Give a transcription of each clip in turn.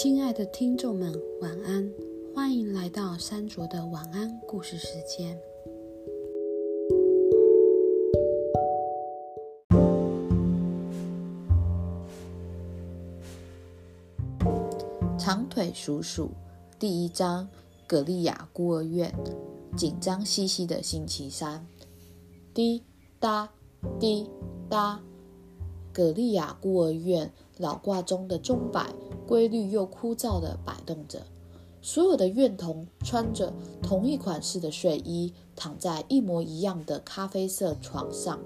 亲爱的听众们，晚安！欢迎来到山卓的晚安故事时间。长腿鼠鼠第一章：葛利亚孤儿院。紧张兮兮的星期三，滴答滴答，葛利亚孤儿院老挂钟的钟摆规律又枯燥地摆动着。所有的院童穿着同一款式的睡衣，躺在一模一样的咖啡色床上，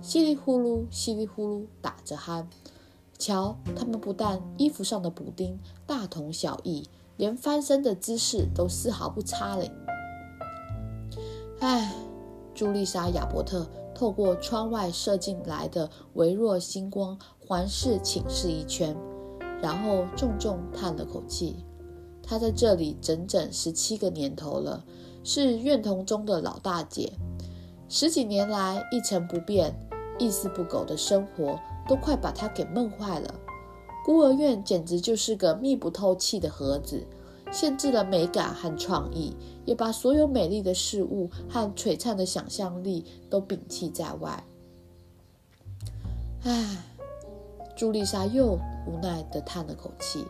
稀里呼噜、稀里呼噜打着鼾。瞧，他们不但衣服上的补丁大同小异，连翻身的姿势都丝毫不差嘞。唉，朱丽莎·亚伯特透过窗外射进来的微弱星光环视寝室一圈，然后重重叹了口气。她在这里整整十七个年头了，是院童中的老大姐。十几年来一成不变、一丝不苟的生活，都快把她给闷坏了。孤儿院简直就是个密不透气的盒子。限制了美感和创意，也把所有美丽的事物和璀璨的想象力都摒弃在外。唉，朱丽莎又无奈地叹了口气。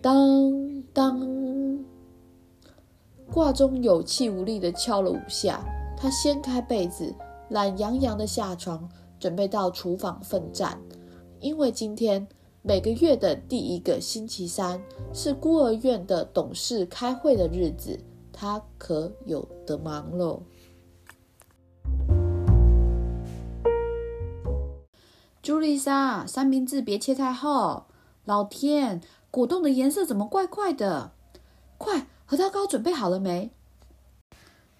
当当，挂钟有气无力地敲了五下，她掀开被子，懒洋洋地下床，准备到厨房奋战，因为今天。每个月的第一个星期三是孤儿院的董事开会的日子，她可有得忙喽。朱丽莎，三明治别切太厚。老天，果冻的颜色怎么怪怪的？快，核桃糕准备好了没？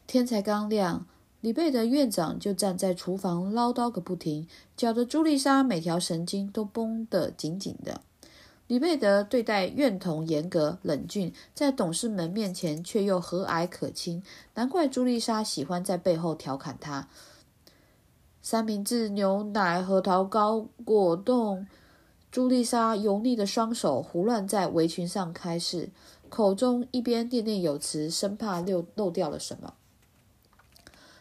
天才刚亮。李贝德院长就站在厨房唠叨个不停，搅得朱丽莎每条神经都绷得紧紧的。李贝德对待院童严格冷峻，在董事们面前却又和蔼可亲，难怪朱丽莎喜欢在背后调侃他。三明治、牛奶、核桃糕、果冻，朱丽莎油腻的双手胡乱在围裙上开式，口中一边念念有词，生怕漏漏掉了什么。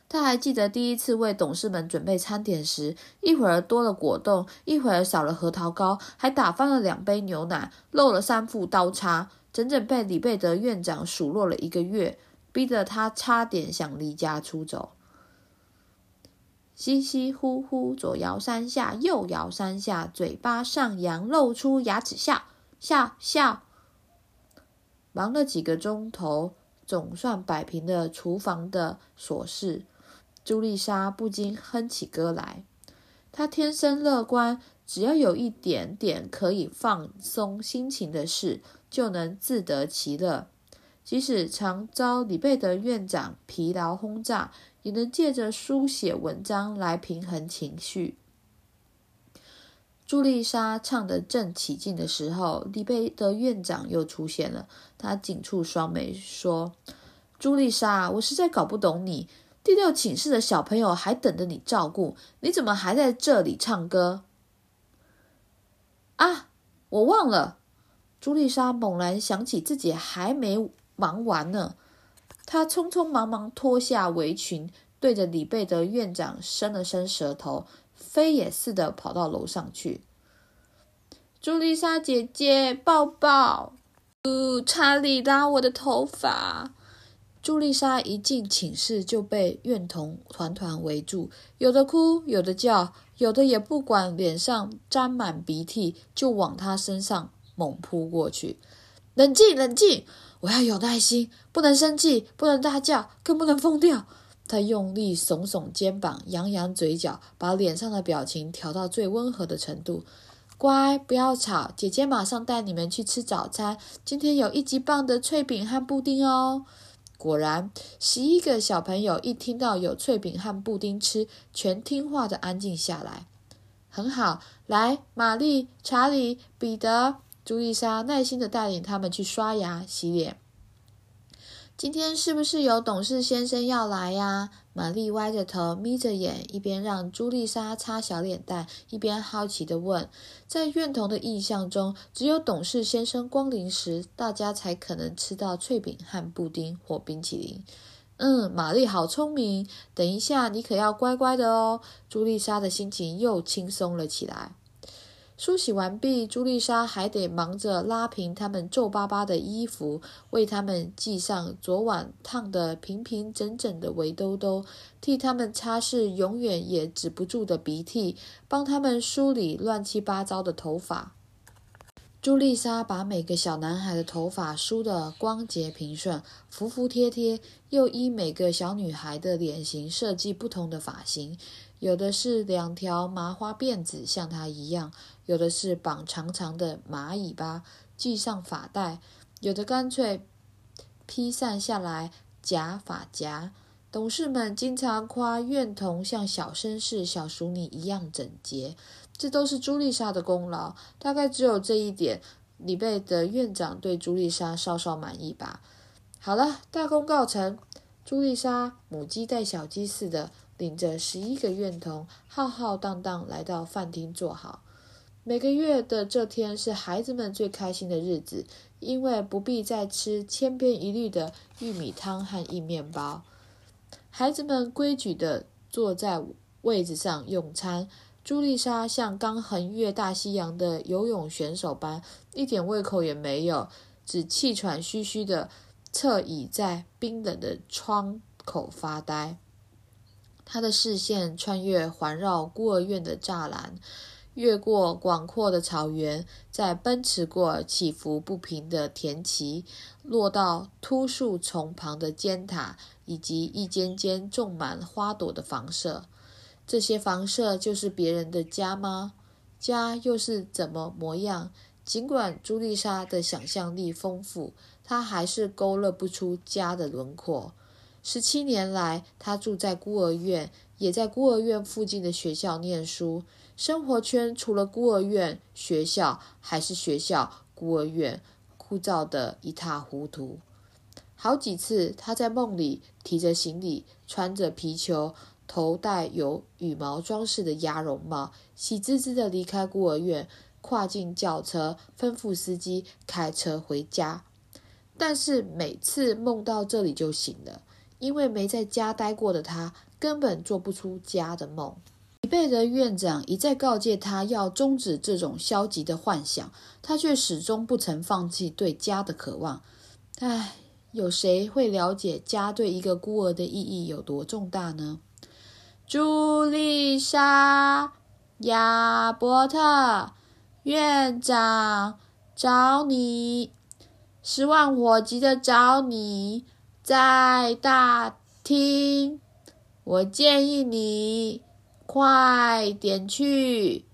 他还记得第一次为董事们准备餐点时，一会儿多了果冻，一会儿少了核桃糕，还打翻了两杯牛奶，漏了三副刀叉，整整被李贝德院长数落了一个月，逼得他差点想离家出走。稀稀呼呼，左摇三下，右摇三下，嘴巴上扬，露出牙齿笑笑笑。忙了几个钟头，总算摆平了厨房的琐事。朱丽莎不禁哼起歌来。她天生乐观，只要有一点点可以放松心情的事，就能自得其乐。即使常遭李贝德院长疲劳轰炸，也能借着书写文章来平衡情绪。朱丽莎唱得正起劲的时候，李贝德院长又出现了。他紧蹙双眉说：“朱丽莎，我实在搞不懂你。”第六寝室的小朋友还等着你照顾，你怎么还在这里唱歌？啊，我忘了。朱丽莎猛然想起自己还没忙完了，她匆匆忙忙脱下围裙，对着李贝德院长伸了伸舌头，飞也似的跑到楼上去。朱丽莎姐姐，抱抱！呜，查理拉我的头发。朱丽莎一进寝室就被院童团团围住，有的哭，有的叫，有的也不管脸上沾满鼻涕，就往她身上猛扑过去。冷静，冷静！我要有耐心，不能生气，不能大叫，更不能疯掉。他用力耸耸肩膀，扬扬嘴角，把脸上的表情调到最温和的程度。乖，不要吵，姐姐马上带你们去吃早餐。今天有一级棒的脆饼和布丁哦。果然，十一个小朋友一听到有脆饼和布丁吃，全听话的安静下来。很好，来，玛丽、查理、彼得、朱丽莎耐心的带领他们去刷牙、洗脸。今天是不是有董事先生要来呀？玛丽歪着头，眯着眼，一边让朱丽莎擦小脸蛋，一边好奇地问。在院童的印象中，只有董事先生光临时，大家才可能吃到脆饼和布丁或冰淇淋。嗯，玛丽好聪明。等一下，你可要乖乖的哦。朱丽莎的心情又轻松了起来。梳洗完毕，朱丽莎还得忙着拉平他们皱巴巴的衣服，为他们系上昨晚烫得平平整整的围兜兜，替他们擦拭永远也止不住的鼻涕，帮他们梳理乱七八糟的头发。朱丽莎把每个小男孩的头发梳得光洁平顺、服服帖帖，又依每个小女孩的脸型设计不同的发型。有的是两条麻花辫子，像她一样；有的是绑长长的马尾巴，系上发带；有的干脆披散下来，夹发夹。董事们经常夸院童像小绅士、小淑女一样整洁，这都是朱丽莎的功劳。大概只有这一点，里贝的院长对朱丽莎稍稍满意吧。好了，大功告成，朱丽莎母鸡带小鸡似的。领着十一个院童，浩浩荡荡来到饭厅坐好。每个月的这天是孩子们最开心的日子，因为不必再吃千篇一律的玉米汤和硬面包。孩子们规矩地坐在位子上用餐。朱丽莎像刚横越大西洋的游泳选手般，一点胃口也没有，只气喘吁吁地侧倚在冰冷的窗口发呆。他的视线穿越环绕孤儿院的栅栏，越过广阔的草原，在奔驰过起伏不平的田畦，落到秃树丛旁的尖塔，以及一间间种满花朵的房舍。这些房舍就是别人的家吗？家又是怎么模样？尽管朱丽莎的想象力丰富，她还是勾勒不出家的轮廓。十七年来，她住在孤儿院，也在孤儿院附近的学校念书。生活圈除了孤儿院、学校，还是学校、孤儿院，枯燥得一塌糊涂。好几次，他在梦里提着行李，穿着皮球，头戴有羽毛装饰的鸭绒帽，喜滋滋地离开孤儿院，跨进轿车，吩咐司机开车回家。但是每次梦到这里就醒了。因为没在家待过的他，根本做不出家的梦。李贝德院长一再告诫他要终止这种消极的幻想，他却始终不曾放弃对家的渴望。唉，有谁会了解家对一个孤儿的意义有多重大呢？朱丽莎、亚伯特院长找你，十万火急的找你。在大厅，我建议你快点去，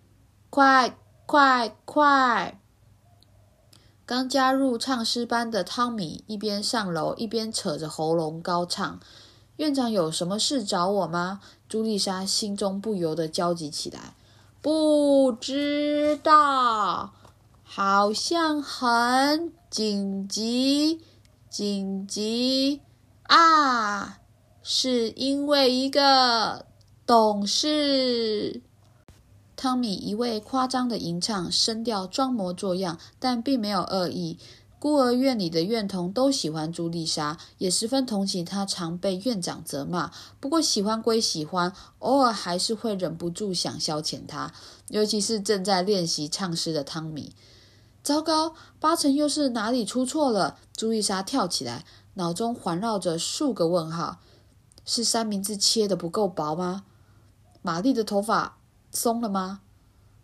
快快快！刚加入唱诗班的汤米一边上楼一边扯着喉咙高唱：“院长有什么事找我吗？”朱丽莎心中不由得焦急起来。不知道，好像很紧急。紧急啊！是因为一个懂事。汤米一味夸张的吟唱，声调装模作样，但并没有恶意。孤儿院里的院童都喜欢朱丽莎，也十分同情她常被院长责骂。不过喜欢归喜欢，偶尔还是会忍不住想消遣她，尤其是正在练习唱诗的汤米。糟糕，八成又是哪里出错了？朱丽莎跳起来，脑中环绕着数个问号：是三明治切的不够薄吗？玛丽的头发松了吗？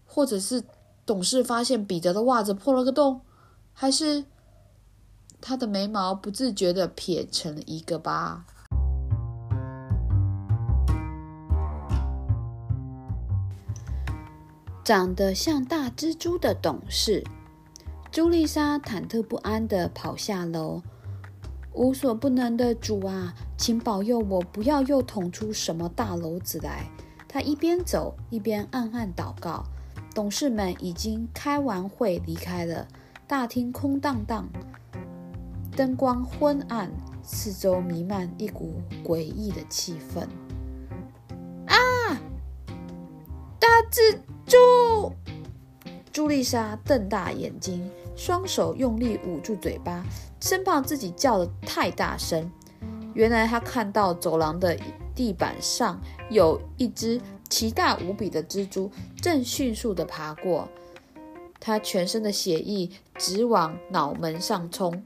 或者是董事发现彼得的袜子破了个洞？还是他的眉毛不自觉的撇成了一个疤？长得像大蜘蛛的董事。朱丽莎忐忑不安地跑下楼，无所不能的主啊，请保佑我不要又捅出什么大篓子来。他一边走一边暗暗祷告。董事们已经开完会离开了，大厅空荡荡，灯光昏暗，四周弥漫一股诡异的气氛。啊！大蜘蛛！朱丽莎瞪大眼睛，双手用力捂住嘴巴，生怕自己叫得太大声。原来他看到走廊的地板上有一只奇大无比的蜘蛛，正迅速地爬过。他全身的血液直往脑门上冲，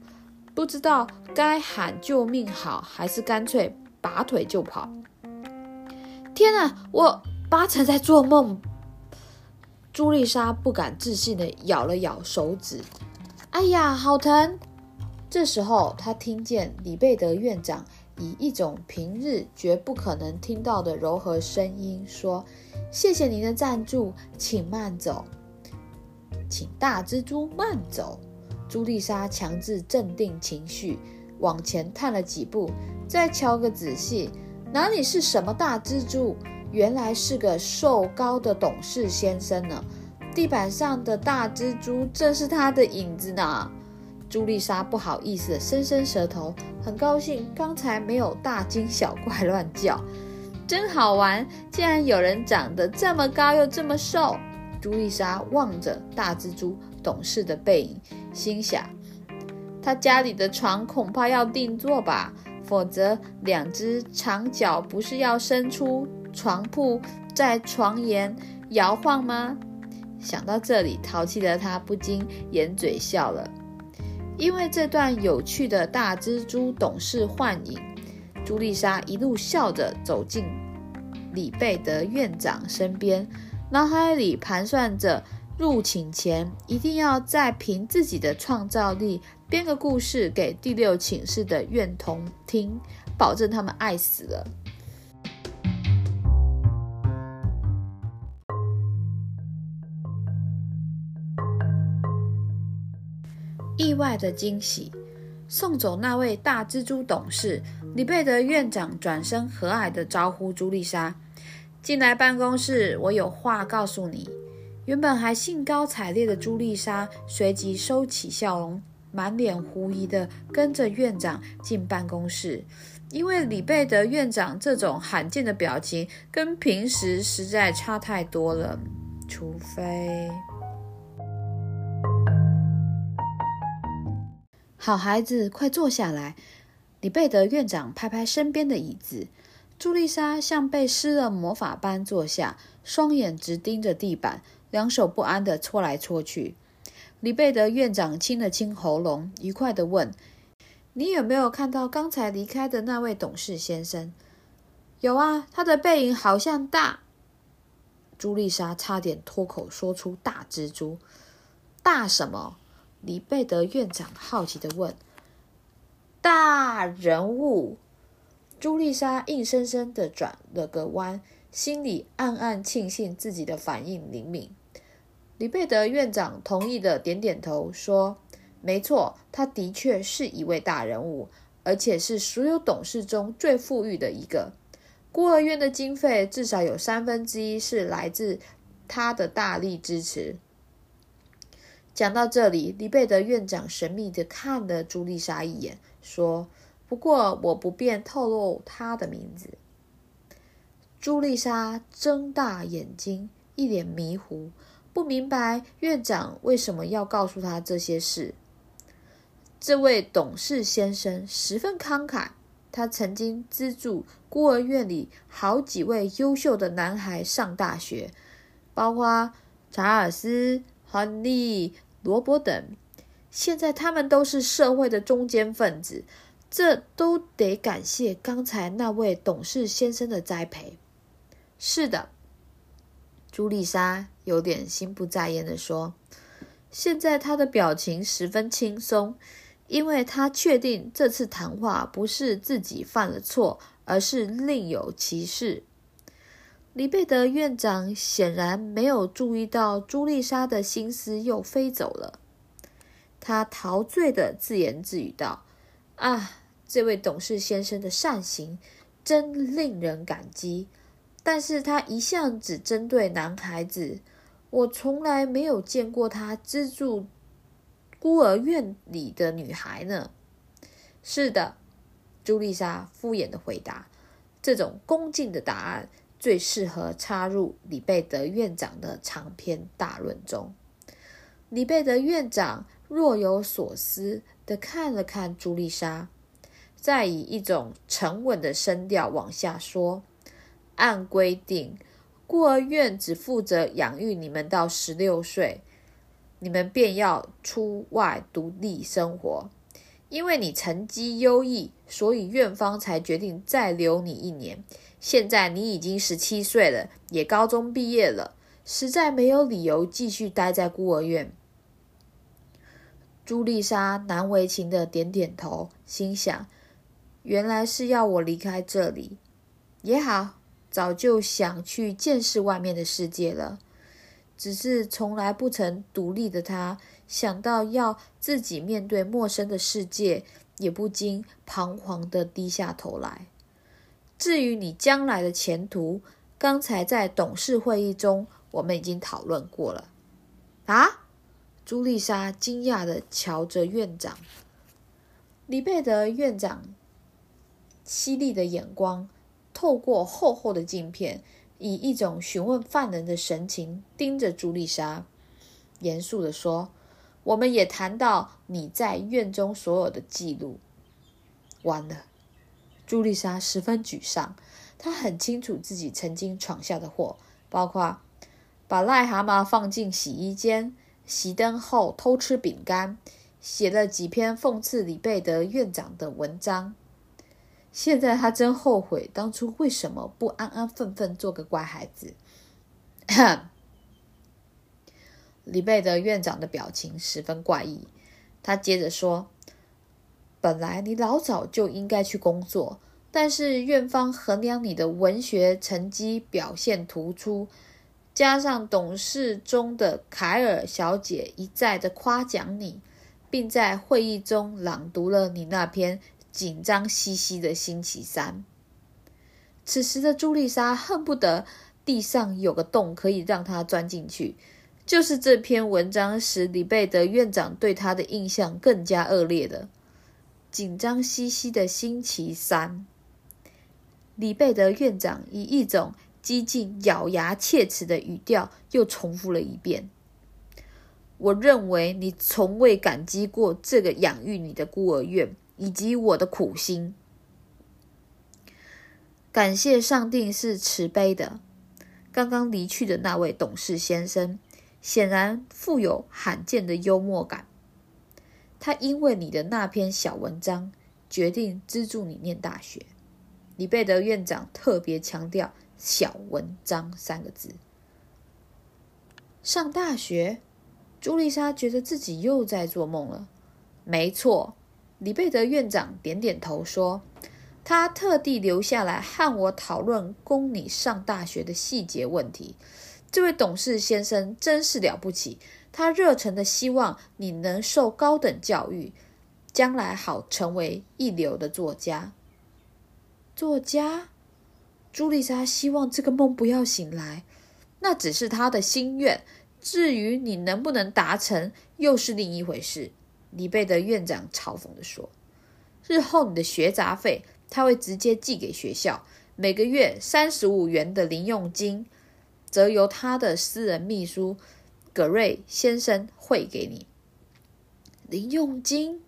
不知道该喊救命好，还是干脆拔腿就跑。天啊，我八成在做梦！朱丽莎不敢置信地咬了咬手指，哎呀，好疼！这时候，她听见李贝德院长。以一种平日绝不可能听到的柔和声音说：“谢谢您的赞助，请慢走，请大蜘蛛慢走。”朱丽莎强制镇定情绪，往前探了几步，再瞧个仔细，哪里是什么大蜘蛛？原来是个瘦高的董事先生呢！地板上的大蜘蛛正是他的影子呢！朱丽莎不好意思伸伸舌头，很高兴刚才没有大惊小怪乱叫，真好玩！竟然有人长得这么高又这么瘦。朱丽莎望着大蜘蛛懂事的背影，心想：他家里的床恐怕要定做吧，否则两只长脚不是要伸出床铺在床沿摇晃吗？想到这里，淘气的他不禁掩嘴笑了。因为这段有趣的大蜘蛛董事幻影，朱丽莎一路笑着走进李贝德院长身边，脑海里盘算着入寝前一定要再凭自己的创造力编个故事给第六寝室的院童听，保证他们爱死了。外的惊喜，送走那位大蜘蛛董事。李贝德院长转身和蔼地招呼朱丽莎进来办公室，我有话告诉你。原本还兴高采烈的朱丽莎随即收起笑容，满脸狐疑地跟着院长进办公室。因为李贝德院长这种罕见的表情跟平时实在差太多了，除非……好孩子，快坐下来。李贝德院长拍拍身边的椅子。朱丽莎像被施了魔法般坐下，双眼直盯着地板，两手不安地搓来搓去。李贝德院长清了清喉咙，愉快地问：“你有没有看到刚才离开的那位董事先生？”“有啊，他的背影好像大。”朱丽莎差点脱口说出“大蜘蛛”。大什么？李贝德院长好奇的问：“大人物？”朱丽莎硬生生的转了个弯，心里暗暗庆幸自己的反应灵敏。李贝德院长同意的点点头，说：“没错，他的确是一位大人物，而且是所有董事中最富裕的一个。孤儿院的经费至少有三分之一是来自他的大力支持。”讲到这里，李贝德院长神秘地看了朱丽莎一眼，说：“不过我不便透露他的名字。”朱丽莎睁大眼睛，一脸迷糊，不明白院长为什么要告诉他这些事。这位董事先生十分慷慨，他曾经资助孤儿院里好几位优秀的男孩上大学，包括查尔斯·亨利。罗伯等，现在他们都是社会的中间分子，这都得感谢刚才那位董事先生的栽培。是的，朱丽莎有点心不在焉的说。现在她的表情十分轻松，因为她确定这次谈话不是自己犯了错，而是另有其事。李贝德院长显然没有注意到朱丽莎的心思又飞走了。他陶醉的自言自语道：“啊，这位董事先生的善行真令人感激。但是他一向只针对男孩子，我从来没有见过他资助孤儿院里的女孩呢。”是的，朱丽莎敷衍的回答。这种恭敬的答案最适合插入李贝德院长的长篇大论中。李贝德院长若有所思的看了看朱丽莎，再以一种沉稳的声调往下说：“按规定，孤儿院只负责养育你们到十六岁，你们便要出外独立生活。”因为你成绩优异，所以院方才决定再留你一年。现在你已经十七岁了，也高中毕业了，实在没有理由继续待在孤儿院。朱丽莎难为情的点点头，心想：原来是要我离开这里，也好，早就想去见识外面的世界了。只是从来不曾独立的他。想到要自己面对陌生的世界，也不禁彷徨的低下头来。至于你将来的前途，刚才在董事会议中我们已经讨论过了。啊！朱丽莎惊讶的瞧着院长，李贝德院长犀利的眼光透过厚厚的镜片，以一种询问犯人的神情盯着朱丽莎，严肃的说。我们也谈到你在院中所有的记录。完了，朱丽莎十分沮丧。她很清楚自己曾经闯下的祸，包括把癞蛤蟆放进洗衣间、熄灯后偷吃饼干、写了几篇讽刺李贝德院长的文章。现在她真后悔当初为什么不安安分分做个乖孩子。李贝德院长的表情十分怪异，他接着说：“本来你老早就应该去工作，但是院方衡量你的文学成绩表现突出，加上董事中的凯尔小姐一再的夸奖你，并在会议中朗读了你那篇紧张兮兮的星期三。”此时的朱丽莎恨不得地上有个洞可以让她钻进去。就是这篇文章使李贝德院长对他的印象更加恶劣的。紧张兮兮的星期三，李贝德院长以一种激进咬牙切齿的语调又重复了一遍：“我认为你从未感激过这个养育你的孤儿院以及我的苦心。感谢上帝是慈悲的。刚刚离去的那位董事先生。”显然富有罕见的幽默感。他因为你的那篇小文章，决定资助你念大学。李贝德院长特别强调“小文章”三个字。上大学，朱丽莎觉得自己又在做梦了。没错，李贝德院长点点头说：“他特地留下来和我讨论供你上大学的细节问题。”这位董事先生真是了不起，他热诚的希望你能受高等教育，将来好成为一流的作家。作家，朱丽莎希望这个梦不要醒来，那只是他的心愿。至于你能不能达成，又是另一回事。李贝德院长嘲讽的说：“日后你的学杂费他会直接寄给学校，每个月三十五元的零用金。”则由他的私人秘书葛瑞先生汇给你零用金。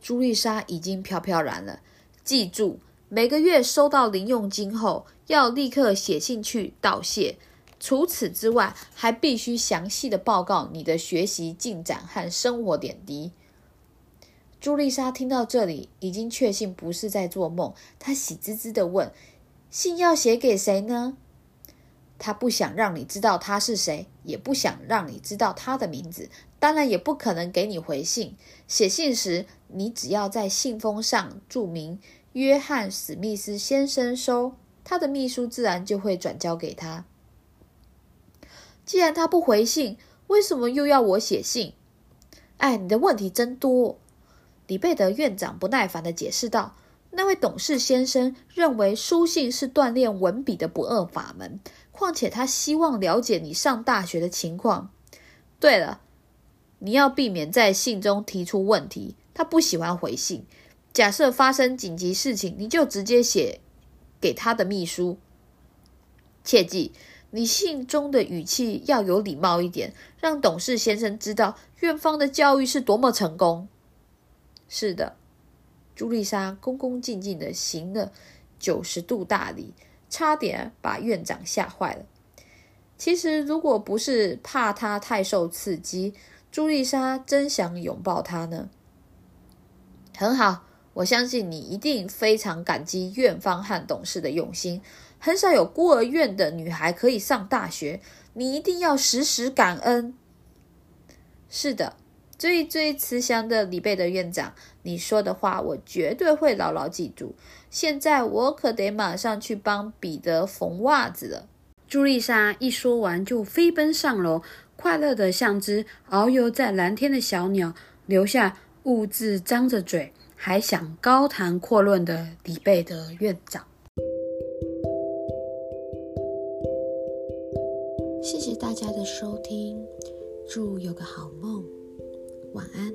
朱丽莎已经飘飘然了。记住，每个月收到零用金后，要立刻写信去道谢。除此之外，还必须详细的报告你的学习进展和生活点滴。朱丽莎听到这里，已经确信不是在做梦。她喜滋滋的问：“信要写给谁呢？”他不想让你知道他是谁，也不想让你知道他的名字，当然也不可能给你回信。写信时，你只要在信封上注明“约翰·史密斯先生收”，他的秘书自然就会转交给他。既然他不回信，为什么又要我写信？哎，你的问题真多！李贝德院长不耐烦的解释道：“那位董事先生认为书信是锻炼文笔的不二法门。”况且他希望了解你上大学的情况。对了，你要避免在信中提出问题。他不喜欢回信，假设发生紧急事情，你就直接写给他的秘书。切记，你信中的语气要有礼貌一点，让董事先生知道院方的教育是多么成功。是的，朱丽莎恭恭敬敬的行了九十度大礼，差点把院长吓坏了。其实，如果不是怕他太受刺激，朱丽莎真想拥抱他呢。很好，我相信你一定非常感激院方和董事的用心。很少有孤儿院的女孩可以上大学，你一定要时时感恩。是的，最最慈祥的李贝德院长，你说的话我绝对会牢牢记住。现在我可得马上去帮彼得缝袜子了。朱丽莎一说完，就飞奔上楼，快乐的像只遨游在蓝天的小鸟，留下兀自张着嘴还想高谈阔论的李贝德院长。谢谢大家的收听，祝有个好梦，晚安。